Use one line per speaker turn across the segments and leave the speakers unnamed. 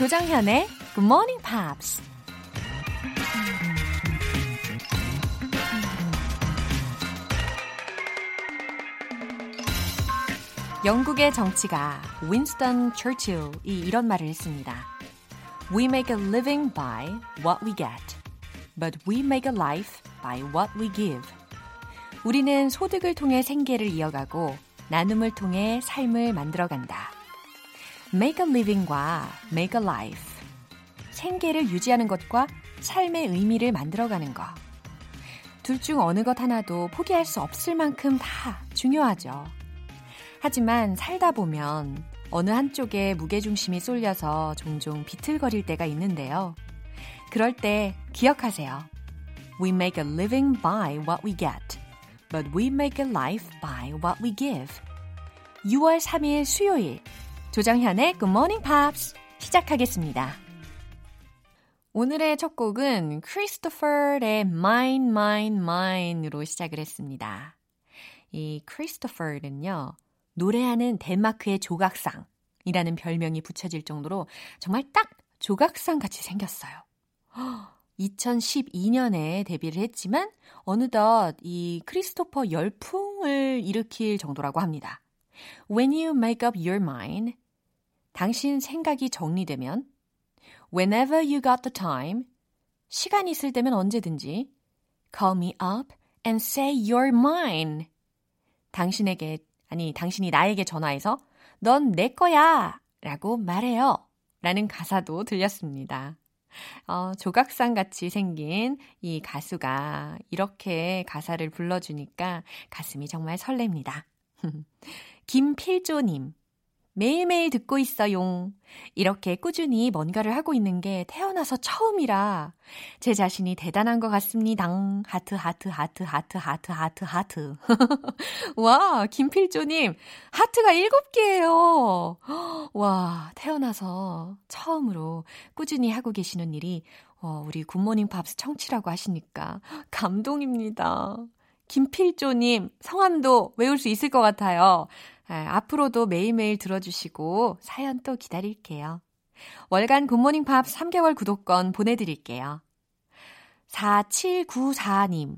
조정현의 Good Morning Pops. 영국의 정치가 윈스턴 처칠이 이런 말을 했습니다. We make a living by what we get, but we make a life by what we give. 우리는 소득을 통해 생계를 이어가고 나눔을 통해 삶을 만들어간다. Make a living과 make a life. 생계를 유지하는 것과 삶의 의미를 만들어가는 것. 둘 중 어느 것 하나도 포기할 수 없을 만큼 다 중요하죠. 하지만 살다 보면 어느 한쪽에 무게중심이 쏠려서 종종 비틀거릴 때가 있는데요. 그럴 때 기억하세요. We make a living by what we get, but we make a life by what we give. 6월 3일 수요일 조정현의 Good Morning Pops 시작하겠습니다. 오늘의 첫 곡은 크리스토퍼의 Mine, Mine, Mine으로 시작을 했습니다. 이 크리스토퍼는요, 노래하는 덴마크의 조각상이라는 별명이 붙여질 정도로 정말 딱 조각상 같이 생겼어요. 2012년에 데뷔를 했지만 어느덧 이 크리스토퍼 열풍을 일으킬 정도라고 합니다. When you make up your mind, 당신 생각이 정리되면 Whenever you got the time, 시간 있을 때면 언제든지 Call me up and say you're mine. 당신에게 아니 당신이 나에게 전화해서 넌 내 거야 라고 말해요. 라는 가사도 들렸습니다. 어, 조각상 같이 생긴 이 가수가 이렇게 가사를 불러주니까 가슴이 정말 설렙니다. 김필조님, 매일매일 듣고 있어용. 이렇게 꾸준히 뭔가를 하고 있는 게 태어나서 처음이라 제 자신이 대단한 것 같습니다. 하트, 하트, 하트, 하트, 하트, 하트, 하트. 와, 김필조님, 하트가 7개예요. 와, 태어나서 처음으로 꾸준히 하고 계시는 일이 어, 우리 굿모닝 팝스 청취라고 하시니까 감동입니다. 김필조님, 성함도 외울 수 있을 것 같아요. 아, 앞으로도 매일매일 들어주시고 사연 또 기다릴게요. 월간 굿모닝 팝 3개월 구독권 보내드릴게요. 4794님.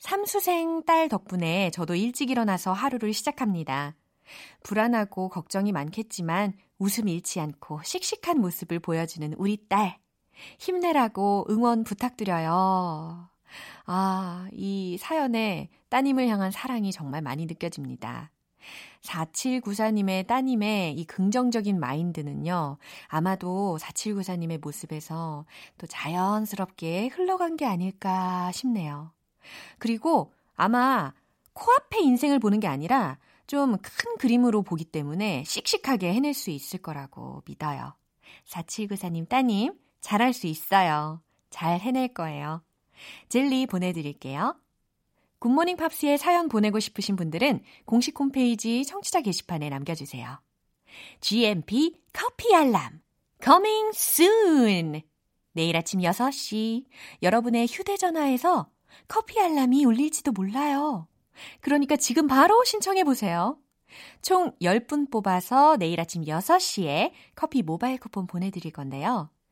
삼수생 딸 덕분에 저도 일찍 일어나서 하루를 시작합니다. 불안하고 걱정이 많겠지만 웃음 잃지 않고 씩씩한 모습을 보여주는 우리 딸. 힘내라고 응원 부탁드려요. 아, 이 사연에 따님을 향한 사랑이 정말 많이 느껴집니다. 4794님의 따님의 이 긍정적인 마인드는요, 아마도 4794님의 모습에서 또 자연스럽게 흘러간 게 아닐까 싶네요. 그리고 아마 코앞의 인생을 보는 게 아니라 좀 큰 그림으로 보기 때문에 씩씩하게 해낼 수 있을 거라고 믿어요. 4794님 따님, 잘할 수 있어요. 잘 해낼 거예요. 젤리 보내드릴게요. 굿모닝 팝스에 사연 보내고 싶으신 분들은 공식 홈페이지 청취자 게시판에 남겨주세요. GMP 커피 알람 coming soon 내일 아침 6시 여러분의 휴대전화에서 커피 알람이 울릴지도 몰라요. 그러니까 지금 바로 신청해 보세요. 총 10분 뽑아서 내일 아침 6시에 커피 모바일 쿠폰 보내드릴 건데요.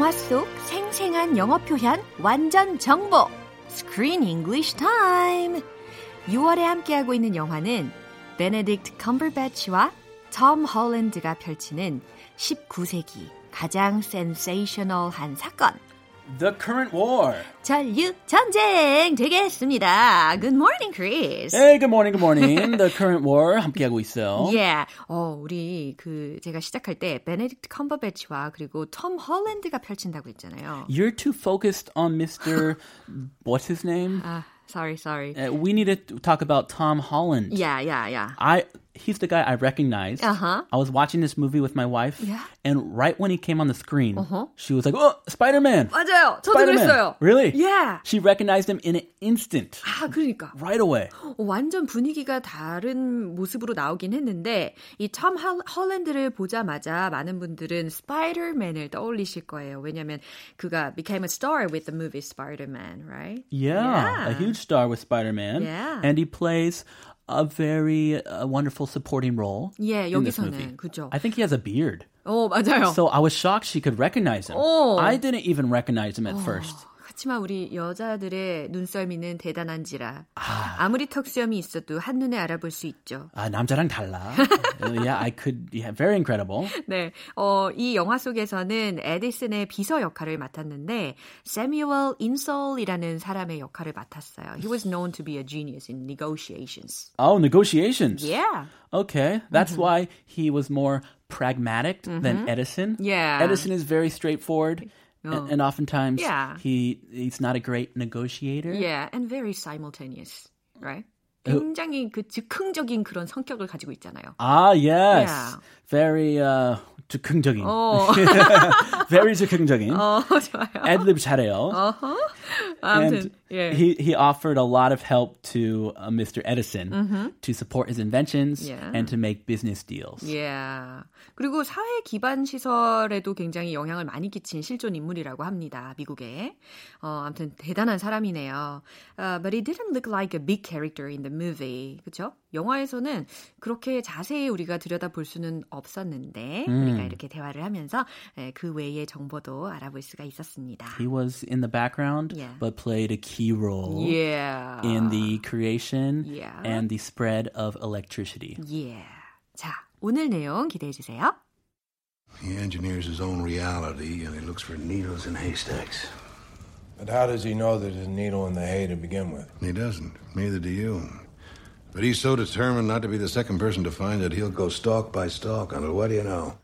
영화 속 생생한 영어 표현 완전 정보. Screen English Time. 6월에 함께하고 있는 영화는 베네딕트 컴버배치와 톰 홀랜드가 펼치는 19세기 가장 센세이셔널한 사건
The current war.
전류 전쟁 되겠습니다. Good morning, Chris.
Hey, good morning, good morning. The current war 함께하고 있어요.
Yeah. 어, 우리 그 제가 시작할 때 베네딕트 컴버배치와 그리고 톰 홀랜드가 펼친다고 했잖아요.
You're too focused on Mr. what's his name?
아, sorry, sorry.
Uh, we need to talk about Tom Holland.
Yeah, yeah, yeah.
I he's the guy I recognized.
Uh-huh.
I was watching this movie with my wife,
Yeah.
and right when he came on the screen,
Uh-huh.
she was like, "Oh, Spider-Man!"
맞아요. 저도
Spider-Man.
그랬어요.
Really?
Yeah.
She recognized him in an instant,
아, 그러니까.
right away.
어, 완전 분위기가 다른 모습으로 나오긴 했는데 이 톰 헐랜드를 보자마자 많은 분들은 스파이더맨을 떠올리실 거예요. 왜냐면 그가 became a star with the movie Spider-Man, right?
Yeah,
Yeah.
a huge star with Spider-Man.
Yeah.
And he plays a very uh, wonderful supporting role.
예,
in this
여기서는
movie.
그죠.
I think he has a beard.
어, 맞아요.
So I was shocked she could recognize him.
Oh.
I didn't even recognize him at first.
그렇지만 우리 여자들의 눈썰미는 대단한지라 아 무리 턱수염이 있어도 한눈에 알아볼 수 있죠.
아, 남자랑 달라. yeah, I could. Yeah, very incredible.
네, 어, 이 영화 속에서는 에디슨의 비서 역할을 맡았는데 세뮤얼 인솔이라는 사람의 역할을 맡았어요. He was known to be a genius in negotiations.
Oh, negotiations.
Yeah.
Okay, that's why he was more pragmatic than Edison.
Yeah.
Edison is very straightforward, and, and oftentimes
Yeah.
he he's not a great negotiator.
Yeah, and very simultaneous, right? 굉장히 그 즉흥적인 그런 성격을 가지고 있잖아요.
Ah, yes,
Yeah.
very uh, 즉흥적인.
어,
very 즉흥적인.
어 좋아요.
Adlib 잘해요.
어허.
and
아무튼 예.
he he offered a lot of help to uh, Mr. Edison to support his inventions
Yeah.
and to make business deals.
Yeah. 그리고 사회 기반 시설에도 굉장히 영향을 많이 끼친 실존 인물이라고 합니다. 미국에. 어, 아무튼 대단한 사람이네요. Uh, but he didn't look like a big character in the movie. 그렇죠? 영화에서는 그렇게 자세히 우리가 들여다볼 수는 없었는데 우리가 이렇게 대화를 하면서 예, 그 외의 정보도 알아볼 수가 있었습니다.
He was in the background,
Yeah.
but played a key role
Yeah.
in the creation
Yeah.
and the spread of electricity.
Yeah. 자, 오늘 내용 기대해 주세요.
He engineers his own reality and he looks for needles in haystacks.
But how does he know there's a needle in the hay to begin with?
He doesn't. Neither do you. But he's so determined not to be the second person to find it, he'll go stalk by stalk on it. What do you know?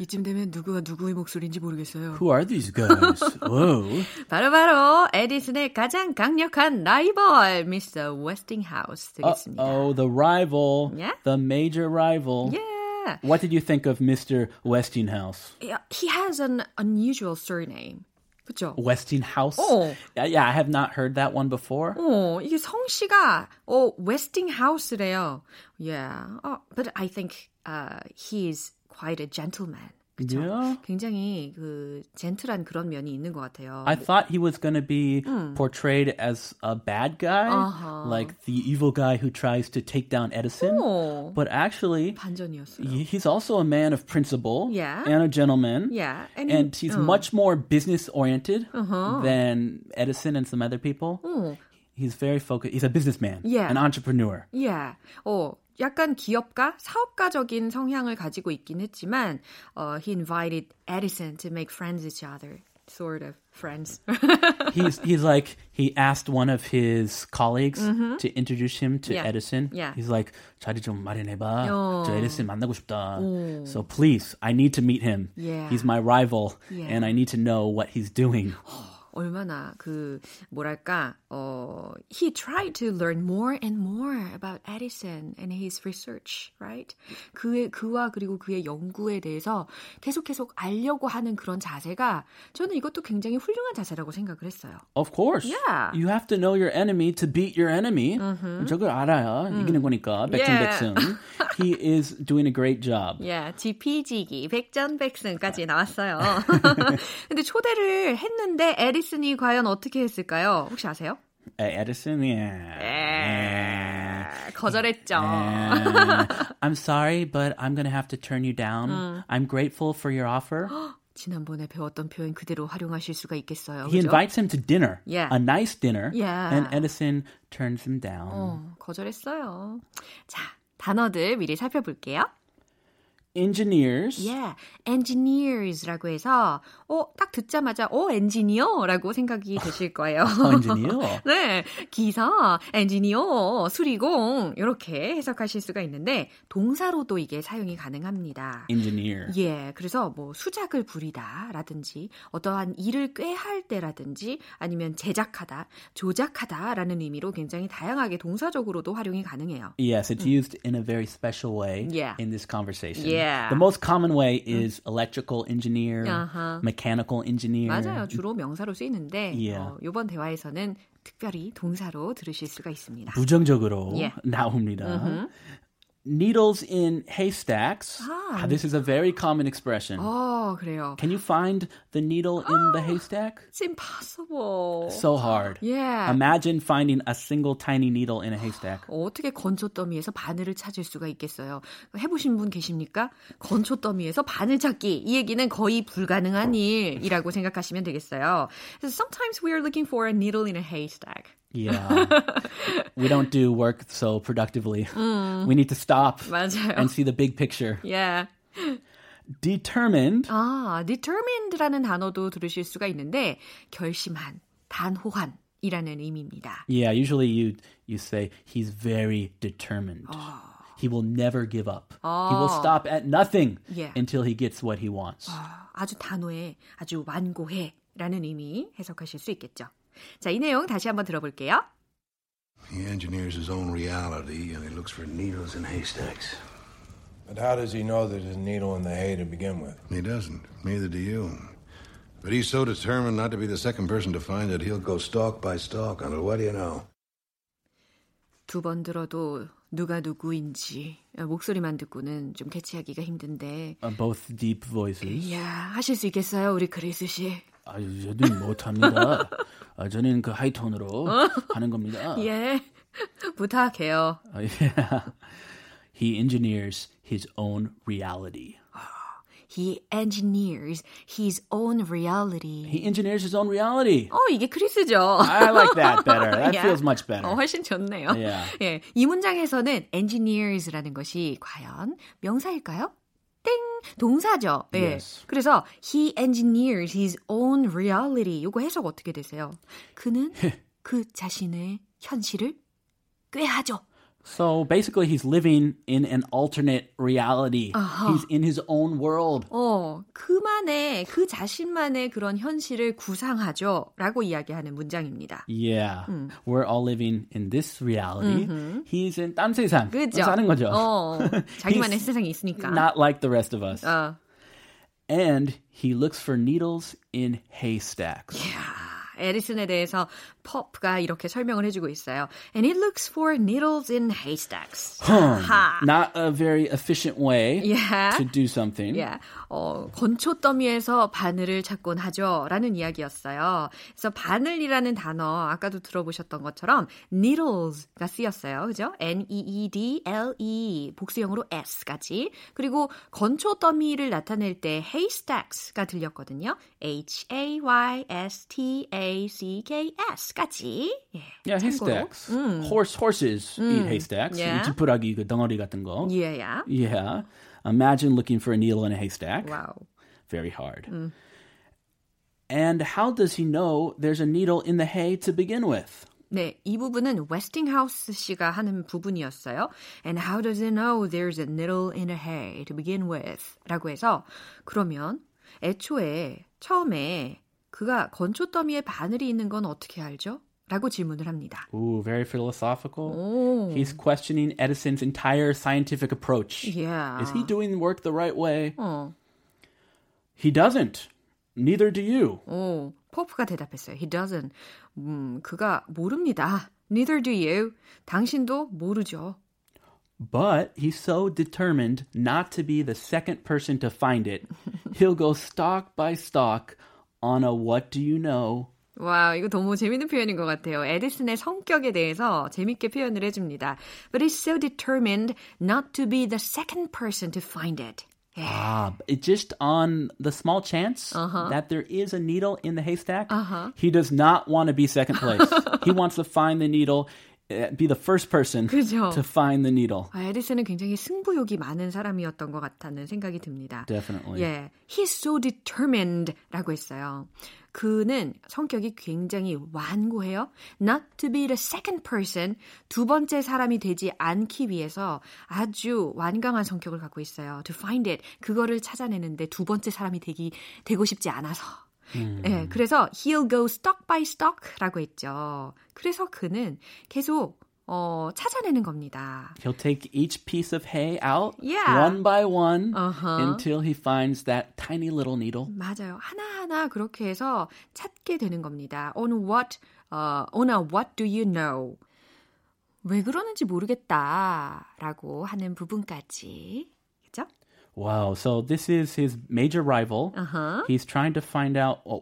어, 이쯤 되면 누구가 누구의 목소리인지 모르겠어요.
Who are these guys? Whoa.
바로바로 에디슨의 가장 강력한 라이벌 미스터 웨스팅하우스 되겠습니다.
Oh, the rival,
Yeah?
the major rival.
Yeah.
What did you think of Mr. Westinghouse?
Yeah, He has an unusual surname. 그렇죠?
Westinghouse?
Oh.
Yeah, yeah, I have not heard that one before.
어, 이게 성씨가 어 웨스팅하우스래요. Yeah. 어, but I think uh, he is quite a gentleman. 그쵸?
Yeah.
굉장히 그 젠틀한 그런 면이 있는 것 같아요.
I thought he was going to be portrayed as a bad guy,
Uh-huh.
like the evil guy who tries to take down Edison.
어,
But actually,
반전이었어요.
he- he's also a man of principle
Yeah.
and a gentleman.
Yeah, and,
And he's
어.
much more business oriented
Uh-huh.
than Edison and some other people.
어,
He's very focused. He's a businessman,
Yeah.
an entrepreneur.
Yeah. 어, 약간 기업가, 사업가적인 성향을 가지고 있긴 했지만, 어, he invited Edison to make friends with each other. Sort of friends.
he's he's like he asked one of his colleagues to introduce him to
Mm-hmm. Yeah.
Edison.
Yeah.
He's like 자리 좀 마련해봐.
어.
저 에디슨 만나고 싶다. So please, I need to meet him.
Yeah.
He's my rival,
Yeah.
and I need to know what he's doing.
얼마나 그 뭐랄까 어 he tried to learn more and more about Edison and his research, right? 그의 그와 그리고 그의 연구에 대해서 계속 계속 알려고 하는 그런 자세가 저는 이것도 굉장히 훌륭한 자세라고 생각을 했어요.
Of course.
Yeah.
You have to know your enemy to beat your enemy. 저걸 알아야 이기는 거니까. 백승백승. he is doing a great job.
야, 지피지기 백전백승까지 나왔어요. 근데 초대를 했는데 에디 슨이 과연 어떻게 했을까요? 혹시 아세요?
Uh, Edison, yeah.
에, 거절했죠.
Uh, I'm sorry, but I'm gonna have to turn you down. I'm grateful for your offer,
지난번에 배웠던 표현 그대로 활용하실 수가 있겠어요.
He
그죠?
invites him to dinner,
Yeah.
a nice dinner,
Yeah.
and Edison turns him down.
어, 거절했어요. 자, 단어들 미리 살펴볼게요.
Engineers.
Yeah, engineers라고 해서 어, 딱 듣자마자 어, 엔지니어라고 생각이 되실 거예요.
engineer.
네, 기사, 엔지니어, 수리공 이렇게 해석하실 수가 있는데 동사로도 이게 사용이 가능합니다.
Engineer.
예, 그래서 뭐 수작을 부리다라든지 어떠한 일을 꾀할 때라든지 아니면 제작하다, 조작하다라는 의미로 굉장히 다양하게 동사적으로도 활용이 가능해요.
Yes, it's used in a very special way
Yeah.
in this conversation.
Yeah.
The most common way is electrical engineer,
Uh-huh.
mechanical engineer.
맞아요. 주로 명사로 쓰이는데
예.
어, 이번 대화에서는 특별히 동사로 들으실 수가 있습니다.
부정적으로
Yeah.
나옵니다. Needles in haystacks.
Ah.
Ah, This is a very common expression.
어, 그래요.
Can you find the needle in the haystack?
It's impossible.
So hard.
Yeah.
Imagine finding a single tiny needle in a haystack.
어떻게 건초더미에서 바늘을 찾을 수가 있겠어요? 해보신 분 계십니까? 건초더미에서 바늘 찾기. 이 얘기는 거의 불가능한 일이라고 생각하시면 되겠어요. So sometimes we are looking for a needle in a haystack.
Yeah. we don't do work so productively. We need to stop
맞아요.
and see the big picture.
Yeah.
Determined.
아, determined라는 단어도 들으실 수가 있는데 결심한, 단호한이라는 의미입니다.
Yeah, usually you you say he's very determined. He will never give up. He will stop at nothing
Yeah.
until he gets what he wants.
아주 단호해, 아주 완고해라는 의미 해석하실 수 있겠죠. 자, 이 내용 다시 한번 들어볼게요.
He engineers his own reality and he looks for needles in haystacks.
But how does he know there's a needle in the hay to begin with?
He doesn't. Neither do you. But he's so determined not to be the second person to find it, he'll go stalk by stalk until what do you know?
두 번 들어도 누가 누구인지 목소리만 듣고는 좀 캐치하기가 힘든데
Uh, both deep voices.
이야 하실 수 있겠어요 우리 크리스 씨?
아, 저는 못합니다. 아, 저는 그 하이톤으로 하는 겁니다.
예 부탁해요.
아, yeah. He engineers his own reality.
He engineers his own reality.
He engineers his own reality.
어 이게 크리스죠.
I like that better. That
Yeah.
feels much better.
어, 훨씬 좋네요.
Yeah.
예, 이 문장에서는 engineers라는 것이 과연 명사일까요? 땡 동사죠. 예.
Yes.
그래서 he engineers his own reality. 요거 해석 어떻게 되세요? 그는 그 자신의 현실을 꾀하죠.
So basically, he's living in an alternate reality. He's in his own world.
어, 그만의 그 자신만의 그런 현실을 구상하죠라고 이야기하는 문장입니다.
Yeah, we're all living in this reality. He's in 딴 세상.
그죠?
사는 거죠.
어, 자기만의
He's
세상이 있으니까.
Not like the rest of us.
어.
And he looks for needles in haystacks.
에디슨에 대해서 퍼프가 이렇게 설명을 해주고 있어요. And it looks for needles in haystacks. 하.
Not a very efficient way
Yeah.
to do something.
예, 어, 건초 더미에서 바늘을 찾곤 하죠. 라는 이야기였어요. 그래서 바늘이라는 단어, 아까도 들어보셨던 것처럼 needles가 쓰였어요. 그죠? N-E-E-D-L-E. 복수형으로 S까지. 그리고 건초 더미를 나타낼 때 haystacks가 들렸거든요. H-A-Y-S-T-A-C-K-S까지. 예,
Yeah,
참고로.
haystacks. Horse horses eat haystacks.
Yeah.
지푸라기 그 덩어리 같은 거.
예야.
Yeah. Imagine looking for a needle in a haystack.
와우.
Very hard. And how does he know there's a needle in the hay to begin with?
네, 이 부분은 웨스팅하우스 씨가 하는 부분이었어요. And how does it know there's a needle in a hay to begin with? 라고 해서 그러면 애초에 처음에 그가 건초 더미에 바늘이 있는 건 어떻게 알죠? 라고 질문을 합니다.
Ooh, very philosophical.
오,
He's questioning Edison's entire scientific approach.
yeah.
Is he doing work the right way?
어,
He doesn't. Neither do you.
오, 포프가 대답했어요. He doesn't. 음, 그가 모릅니다. Neither do you. 당신도 모르죠.
But he's so determined not to be the second person to find it. He'll go stalk by stalk on a what do you know
와, 이거 너무 재밌는 표현인 것 같아요. 에디슨의 성격에 대해서 재밌게 표현을 해줍니다. But he's so determined not to be the second person to find it.
Ah, it just on the small chance
Uh-huh.
that there is a needle in the haystack, he does not want to be second place. he wants to find the needle, uh, Be the first person
그죠.
to find the needle.
아, 에디슨은 굉장히 승부욕이 많은 사람이었던 것 같다는 생각이 듭니다.
Definitely.
예, he's so determined라고 했어요. 그는 성격이 굉장히 완고해요. Not to be the second person, 두 번째 사람이 되지 않기 위해서 아주 완강한 성격을 갖고 있어요. To find it, 그거를 찾아내는데 두 번째 사람이 되기 되고 싶지 않아서. 예, 그래서 he'll go stock by stock라고 했죠. 그래서 그는 계속 어, 찾아내는 겁니다.
He'll take each piece of hay out
Yeah.
one by one
Uh-huh.
until he finds that tiny little needle.
맞아요. 하나하나 그렇게 해서 찾게 되는 겁니다. On what, 어, on a what do you know? 왜 그러는지 모르겠다라고 하는 부분까지. 그죠?
Wow. So this is his major rival.
Uh-huh.
He's trying to find out uh,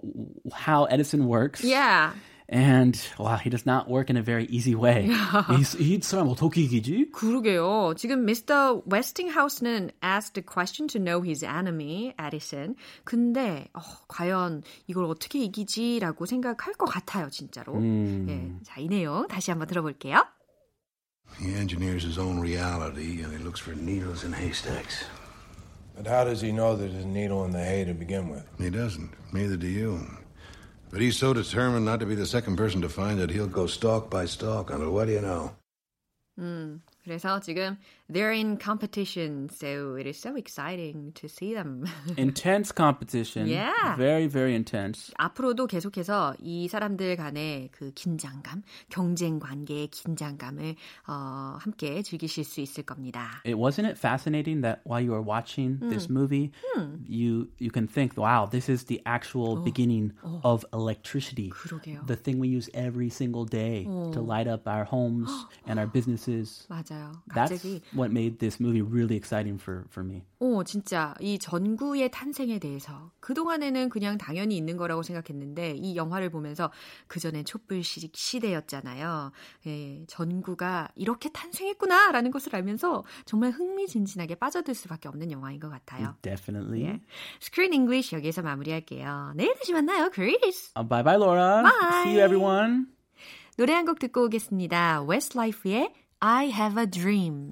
how Edison works.
Yeah.
And wow, he does not work in a very easy way. 이, 이 사람 어떻게 이기지?
그러게요. 지금 Mr. Westinghouse는 asked a question to know his enemy, Edison. 근데 어, 과연 이걸 어떻게 이기지라고 생각할 것 같아요, 진짜로. 예, 자, 이 내용 다시 한번 들어볼게요.
He engineers his own reality and he looks for needles in haystacks.
But how does he know there's a needle in the hay to begin with?
He doesn't. Neither do you. But he's so determined not to be the second person to find it, he'll go stalk by stalk until what do you know?
음, 그래서 지금 they're in competition, so it is so exciting to see them.
Intense competition.
Yeah.
Very, very intense.
앞으로도 계속해서 이 사람들 간의 그 긴장감, 경쟁 관계의 긴장감을 어, 함께 즐기실 수 있을 겁니다.
It wasn't it fascinating that while you were watching this movie, you you can think, wow, this is the actual beginning of electricity.
그러게요.
The thing we use every single day to light up our homes and our businesses.
맞아요.
That's
갑자기
what made this movie really exciting for, for me.
오, 진짜 이 전구의 탄생에 대해서 그동안에는 그냥 당연히 있는 거라고 생각했는데 이 영화를 보면서 그전엔 촛불 시, 시대였잖아요. 예, 전구가 이렇게 탄생했구나라는 것을 알면서 정말 흥미진진하게 빠져들 수밖에 없는 영화인 것 같아요.
Definitely.
예. Screen English 여기서 마무리할게요. 내일 다시 만나요, 크리스.
Uh, bye bye, Laura.
Bye.
See you, everyone.
노래 한 곡 듣고 오겠습니다. Westlife의 I Have a Dream.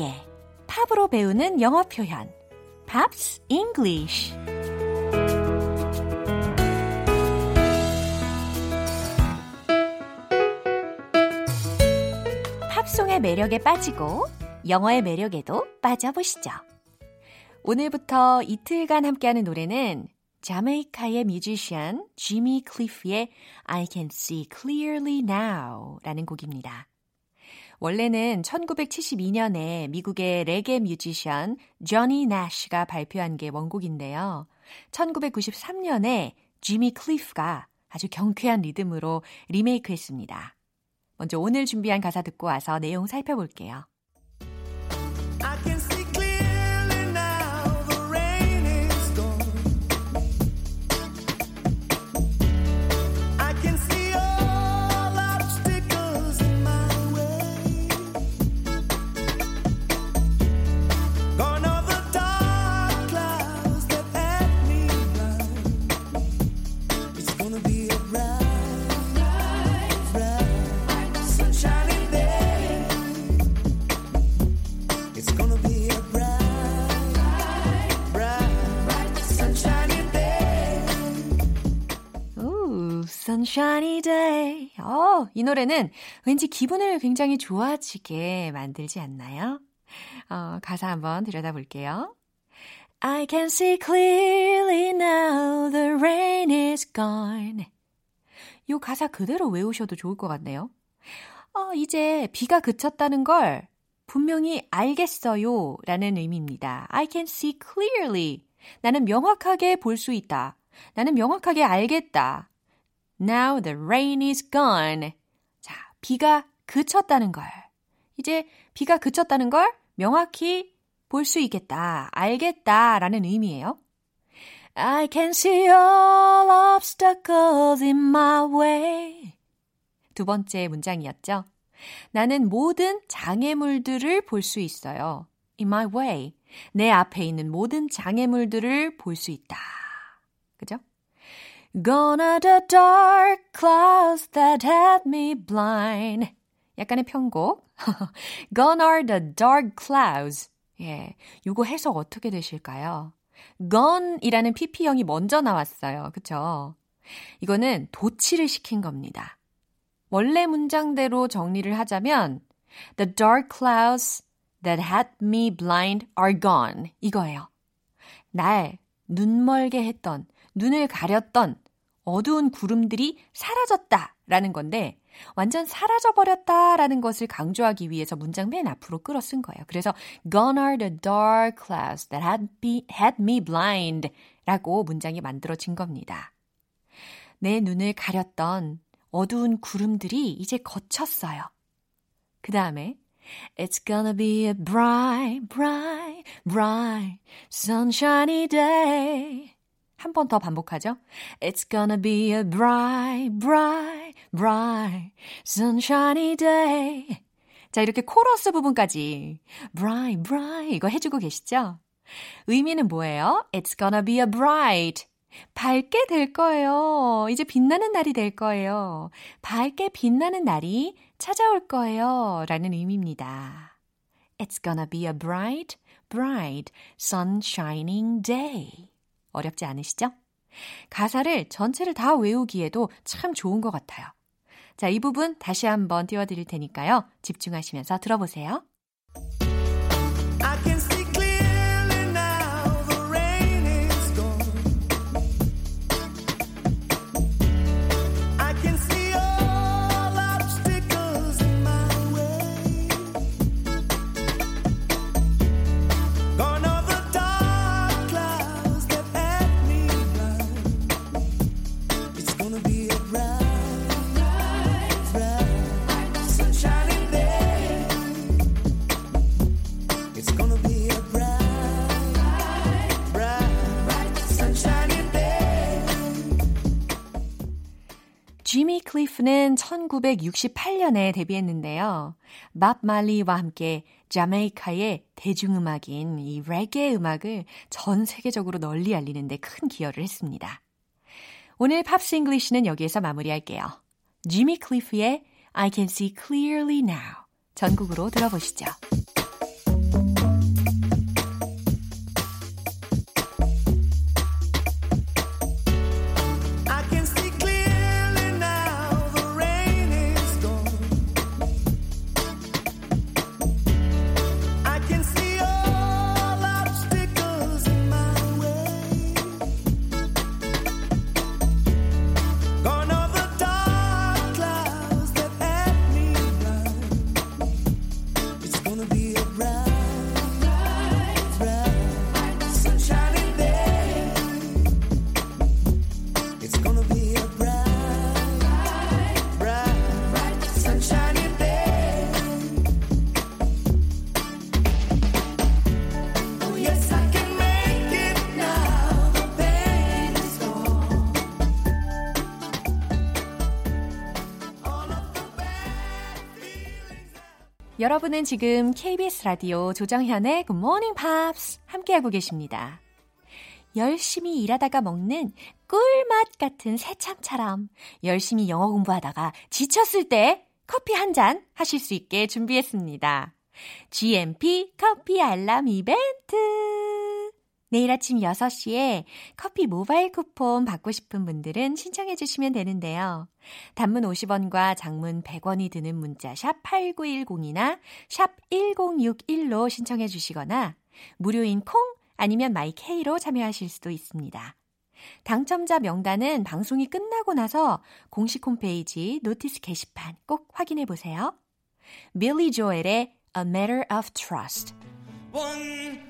재밌게 팝으로 배우는 영어 표현 Pops English 팝송의 매력에 빠지고 영어의 매력에도 빠져보시죠. 오늘부터 이틀간 함께하는 노래는 자메이카의 뮤지션 지미 클리프의 I Can See Clearly Now 라는 곡입니다. 원래는 1972년에 미국의 레게 뮤지션 조니 나시가 발표한 게 원곡인데요. 1993년에 지미 클리프가 아주 경쾌한 리듬으로 리메이크했습니다. 먼저 오늘 준비한 가사 듣고 와서 내용 살펴볼게요.
Sunshiny day.
어, 이 노래는 왠지 기분을 굉장히 좋아지게 만들지 않나요? 어, 가사 한번 들여다볼게요. I can see clearly now the rain is gone. 요 가사 그대로 외우셔도 좋을 것 같네요. 어, 이제 비가 그쳤다는 걸 분명히 알겠어요 라는 의미입니다. I can see clearly. 나는 명확하게 볼 수 있다. 나는 명확하게 알겠다. Now the rain is gone. 자, 비가 그쳤다는 걸. 이제 비가 그쳤다는 걸 명확히 볼 수 있겠다. 알겠다. 라는 의미예요. I can see all obstacles in my way. 두 번째 문장이었죠. 나는 모든 장애물들을 볼 수 있어요. In my way. 내 앞에 있는 모든 장애물들을 볼 수 있다. 그죠? Gone are the dark clouds that had me blind. 약간의 편곡. Gone are the dark clouds. 예. 요거 해석 어떻게 되실까요? gone이라는 pp형이 먼저 나왔어요. 그쵸? 이거는 도치를 시킨 겁니다. 원래 문장대로 정리를 하자면 The dark clouds that had me blind are gone. 이거예요. 날 눈멀게 했던, 눈을 가렸던 어두운 구름들이 사라졌다 라는 건데 완전 사라져버렸다 라는 것을 강조하기 위해서 문장 맨 앞으로 끌어 쓴 거예요. 그래서 Gone are the dark clouds that had, be, had me blind 라고 문장이 만들어진 겁니다. 내 눈을 가렸던 어두운 구름들이 이제 거쳤어요. 그 다음에 It's gonna be a bright, bright, bright, sunshiny day. 한 번 더 반복하죠. It's gonna be a bright, bright, bright, sunshiny day. 자, 이렇게 코러스 부분까지 bright, bright 이거 해주고 계시죠? 의미는 뭐예요? It's gonna be a bright. 밝게 될 거예요. 이제 빛나는 날이 될 거예요. 밝게 빛나는 날이 찾아올 거예요. 라는 의미입니다. It's gonna be a bright, bright, sun shining day. 어렵지 않으시죠? 가사를 전체를 다 외우기에도 참 좋은 것 같아요. 자, 이 부분 다시 한번 띄워드릴 테니까요. 집중하시면서 들어보세요. 지미 클리프는 1968년에 데뷔했는데요. 밥 말리와 함께 자메이카의 대중음악인 이 레게 음악을 전 세계적으로 널리 알리는데 큰 기여를 했습니다. 오늘 Pops English는 여기에서 마무리할게요. 지미 클리프의 I Can See Clearly Now 전곡으로 들어보시죠. 여러분은 지금 KBS 라디오 조정현의 Good Morning Pops 함께하고 계십니다. 열심히 일하다가 먹는 꿀맛 같은 새참처럼 열심히 영어 공부하다가 지쳤을 때 커피 한 잔 하실 수 있게 준비했습니다. GMP 커피 알람 이벤트! 내일 아침 6시에 커피 모바일 쿠폰 받고 싶은 분들은 신청해 주시면 되는데요. 단문 50원과 장문 100원이 드는 문자 샵 8910이나 샵 1061로 신청해 주시거나 무료인 콩 아니면 마이케이로 참여하실 수도 있습니다. 당첨자 명단은 방송이 끝나고 나서 공식 홈페이지 Notice 게시판 꼭 확인해 보세요. 빌리 조엘의 A Matter of Trust.
One,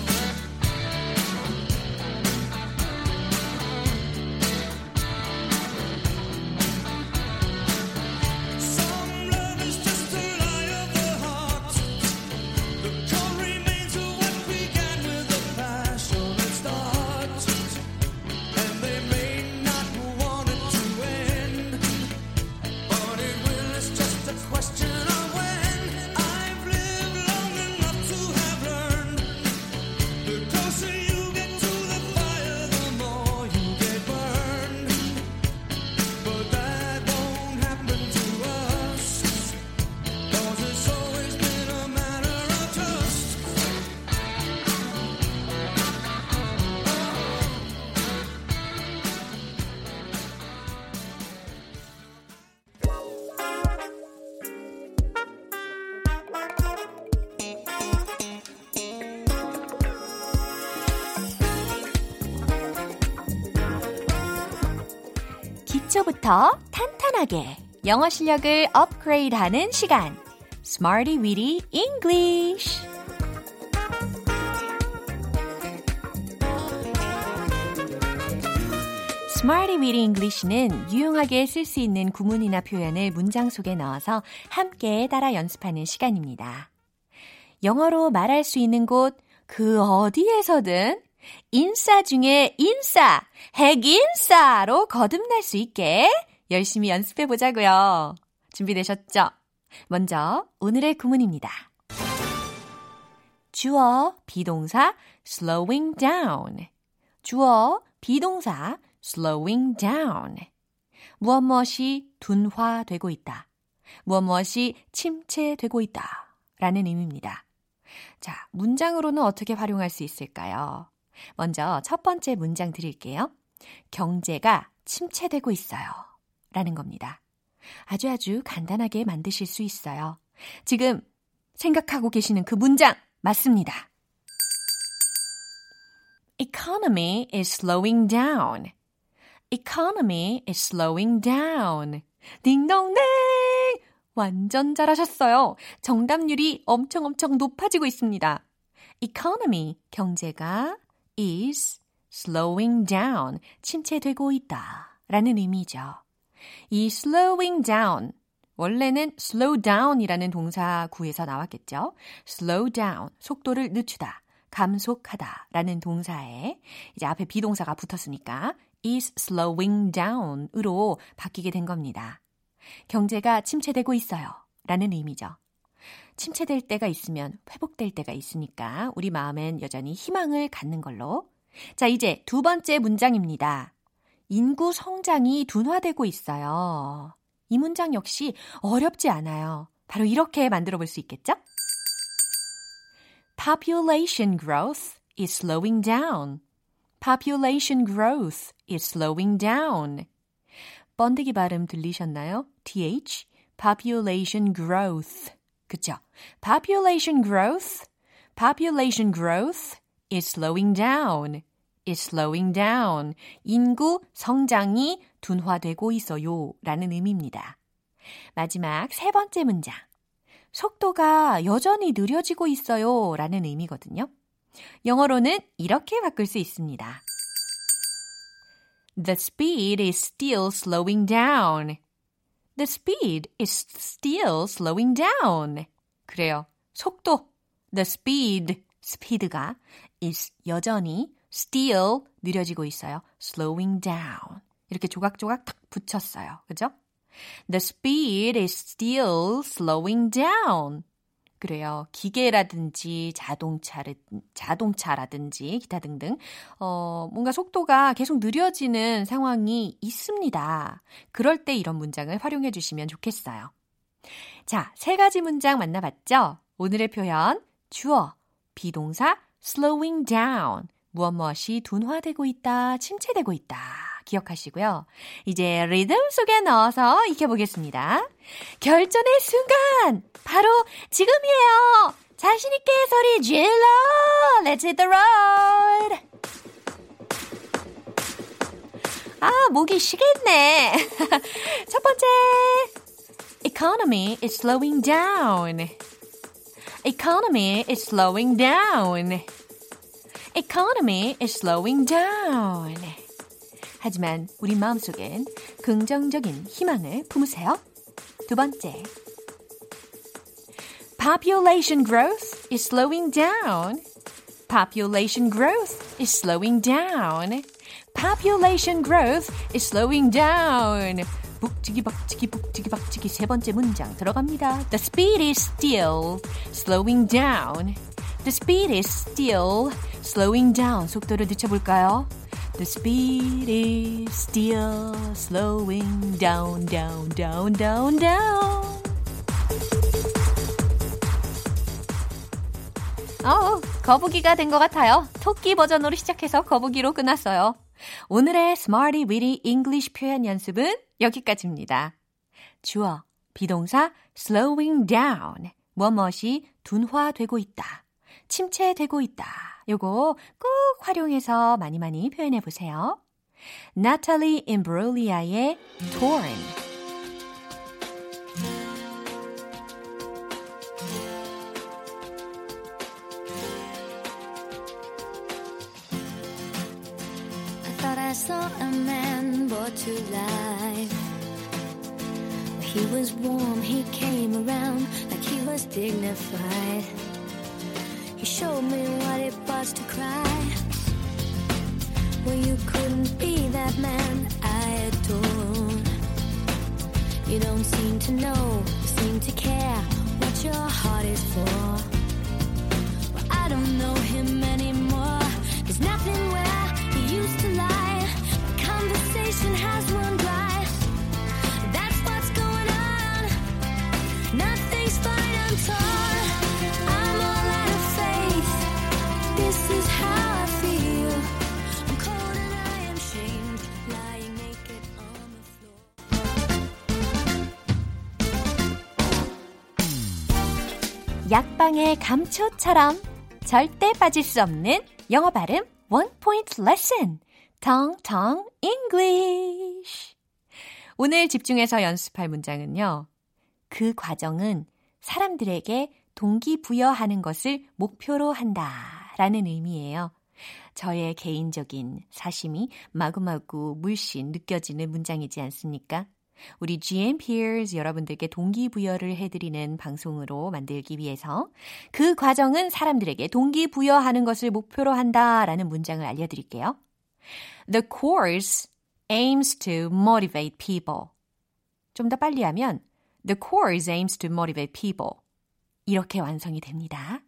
기초부터 탄탄하게 영어 실력을 업그레이드하는 시간. Smarty Weedy English. Smarty Weedy English는 유용하게 쓸 수 있는 구문이나 표현을 문장 속에 넣어서 함께 따라 연습하는 시간입니다. 영어로 말할 수 있는 곳 그 어디에서든 인싸 중에 인싸, 핵인싸로 거듭날 수 있게 열심히 연습해 보자고요. 준비되셨죠? 먼저 오늘의 구문입니다. 주어, 비동사, slowing down. 주어, 비동사, slowing down. 무엇 무엇이 둔화되고 있다. 무엇 무엇이 침체되고 있다. 라는 의미입니다. 자, 문장으로는 어떻게 활용할 수 있을까요? 먼저 첫 번째 문장 드릴게요. 경제가 침체되고 있어요. 라는 겁니다. 아주 아주 간단하게 만드실 수 있어요. 지금 생각하고 계시는 그 문장 맞습니다. Economy is slowing down. Economy is slowing down. 딩동댕! 완전 잘하셨어요. 정답률이 엄청 엄청 높아지고 있습니다. Economy, 경제가 is slowing down, 침체되고 있다 라는 의미죠. 이 slowing down, 원래는 slow down이라는 동사 구에서 나왔겠죠. slow down, 속도를 늦추다, 감속하다 라는 동사에 이제 앞에 비동사가 붙었으니까 is slowing down으로 바뀌게 된 겁니다. 경제가 침체되고 있어요 라는 의미죠. 침체될 때가 있으면 회복될 때가 있으니까 우리 마음엔 여전히 희망을 갖는 걸로. 자, 이제 두 번째 문장입니다. 인구 성장이 둔화되고 있어요. 이 문장 역시 어렵지 않아요. 바로 이렇게 만들어 볼 수 있겠죠? Population growth is slowing down. Population growth is slowing down. 번데기 발음 들리셨나요? th, population growth. 그쵸? Population growth, population growth is slowing down. is slowing down. 인구 성장이 둔화되고 있어요. 라는 의미입니다. 마지막 세 번째 문장. 속도가 여전히 느려지고 있어요. 라는 의미거든요. 영어로는 이렇게 바꿀 수 있습니다. The speed is still slowing down. The speed is still slowing down. 그래요. 속도. The speed. 스피드가 is 여전히 still 느려지고 있어요. slowing down. 이렇게 조각조각 탁 붙였어요. 그죠? The speed is still slowing down. 그래요. 기계라든지 자동차를, 자동차라든지 기타 등등 어, 뭔가 속도가 계속 느려지는 상황이 있습니다. 그럴 때 이런 문장을 활용해 주시면 좋겠어요. 자, 세 가지 문장 만나봤죠? 오늘의 표현 주어, 비동사 slowing down 무엇 무엇이 둔화되고 있다, 침체되고 있다. 기억하시고요. 이제 리듬 속에 넣어서 익혀보겠습니다. 결전의 순간! 바로 지금이에요! 자신있게 소리 질러! Let's hit the road! 아, 목이 쉬겠네. 첫 번째. Economy is slowing down. Economy is slowing down. Economy is slowing down. 하지만 우리 마음속엔 긍정적인 희망을 품으세요. 두 번째. Population growth is slowing down. Population growth is slowing down. Population growth is slowing down. 북치기 박치기 북치기 박치기 세 번째 문장 들어갑니다. The speed is still slowing down. The speed is still slowing down. 속도를 늦춰볼까요? The speed is still slowing down, down, down, down, down. 어, 거북이가 된 것 같아요. 토끼 버전으로 시작해서 거북이로 끝났어요. 오늘의 Smarty Weedy English 표현 연습은 여기까지입니다. 주어, 비동사 slowing down, 무엇무엇이 둔화되고 있다, 침체되고 있다. 요거 꼭 활용해서 많이 많이 표현해 보세요. 나탈리 임브롤리아의 Torn
I thought I saw a man brought to life. He was warm, he came around like he was dignified. was to cry. Well, you couldn't be that man I adored. You don't seem to know, seem to care what your heart is for. Well, I don't know him
약방의 감초처럼 절대 빠질 수 없는 영어 발음 원 포인트 레슨 텅텅 English 오늘 집중해서 연습할 문장은요. 그 과정은 사람들에게 동기부여하는 것을 목표로 한다 라는 의미예요. 저의 개인적인 사심이 마구마구 물씬 느껴지는 문장이지 않습니까? 우리 GM Peers 여러분들께 동기부여를 해드리는 방송으로 만들기 위해서 그 과정은 사람들에게 동기부여하는 것을 목표로 한다라는 문장을 알려드릴게요. The course aims to motivate people. 좀 더 빨리 하면 The course aims to motivate people. 이렇게 완성이 됩니다.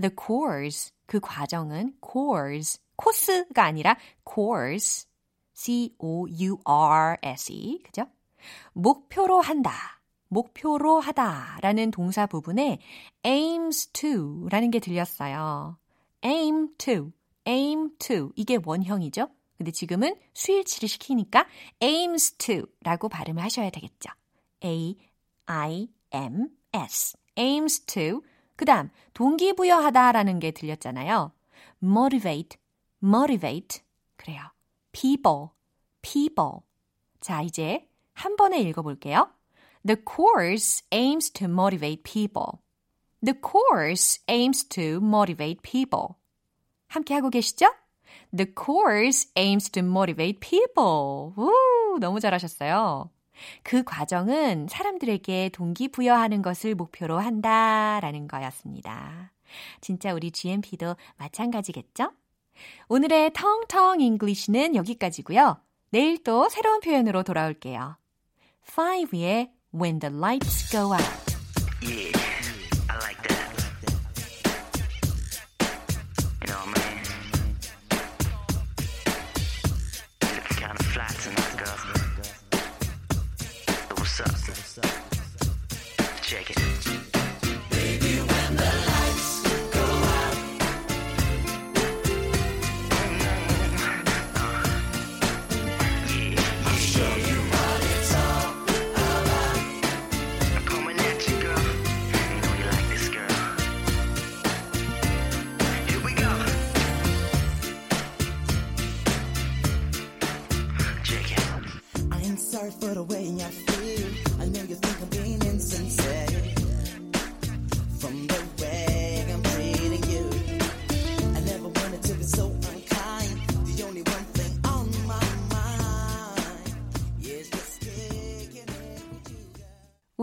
The course, 그 과정은 course, 코스가 아니라 course, C-O-U-R-S-E, 그죠? 목표로 한다, 목표로 하다 라는 동사 부분에 aims to 라는 게 들렸어요. aim to, aim to. 이게 원형이죠? 근데 지금은 수일치를 시키니까 aims to 라고 발음을 하셔야 되겠죠. A-I-M-S. aims to. 그 다음, 동기부여하다 라는 게 들렸잖아요. motivate, motivate. 그래요. people, people. 자, 이제 한 번에 읽어볼게요. The course aims to motivate people. The course aims to motivate people. 함께 하고 계시죠? The course aims to motivate people. 우, 너무 잘하셨어요. 그 과정은 사람들에게 동기부여하는 것을 목표로 한다라는 거였습니다. 진짜 우리 GMP도 마찬가지겠죠? 오늘의 텅텅 잉글리시는 여기까지고요. 내일 또 새로운 표현으로 돌아올게요. 5의 When the Lights Go Out.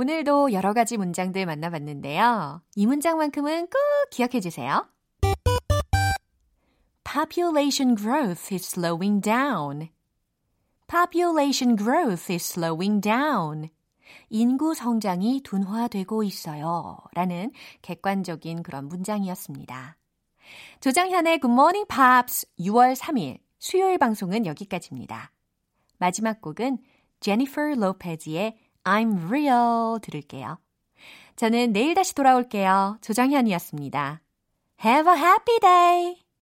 오늘도 여러 가지 문장들 만나봤는데요. 이 문장만큼은 꼭 기억해 주세요. Population growth is slowing down. Population growth is slowing down. 인구 성장이 둔화되고 있어요. 라는 객관적인 그런 문장이었습니다. 조정현의 Good Morning Pops 6월 3일 수요일 방송은 여기까지입니다. 마지막 곡은 제니퍼 로페즈의 I'm Real 들을게요. 저는 내일 다시 돌아올게요. 조정현이었습니다. Have a happy day!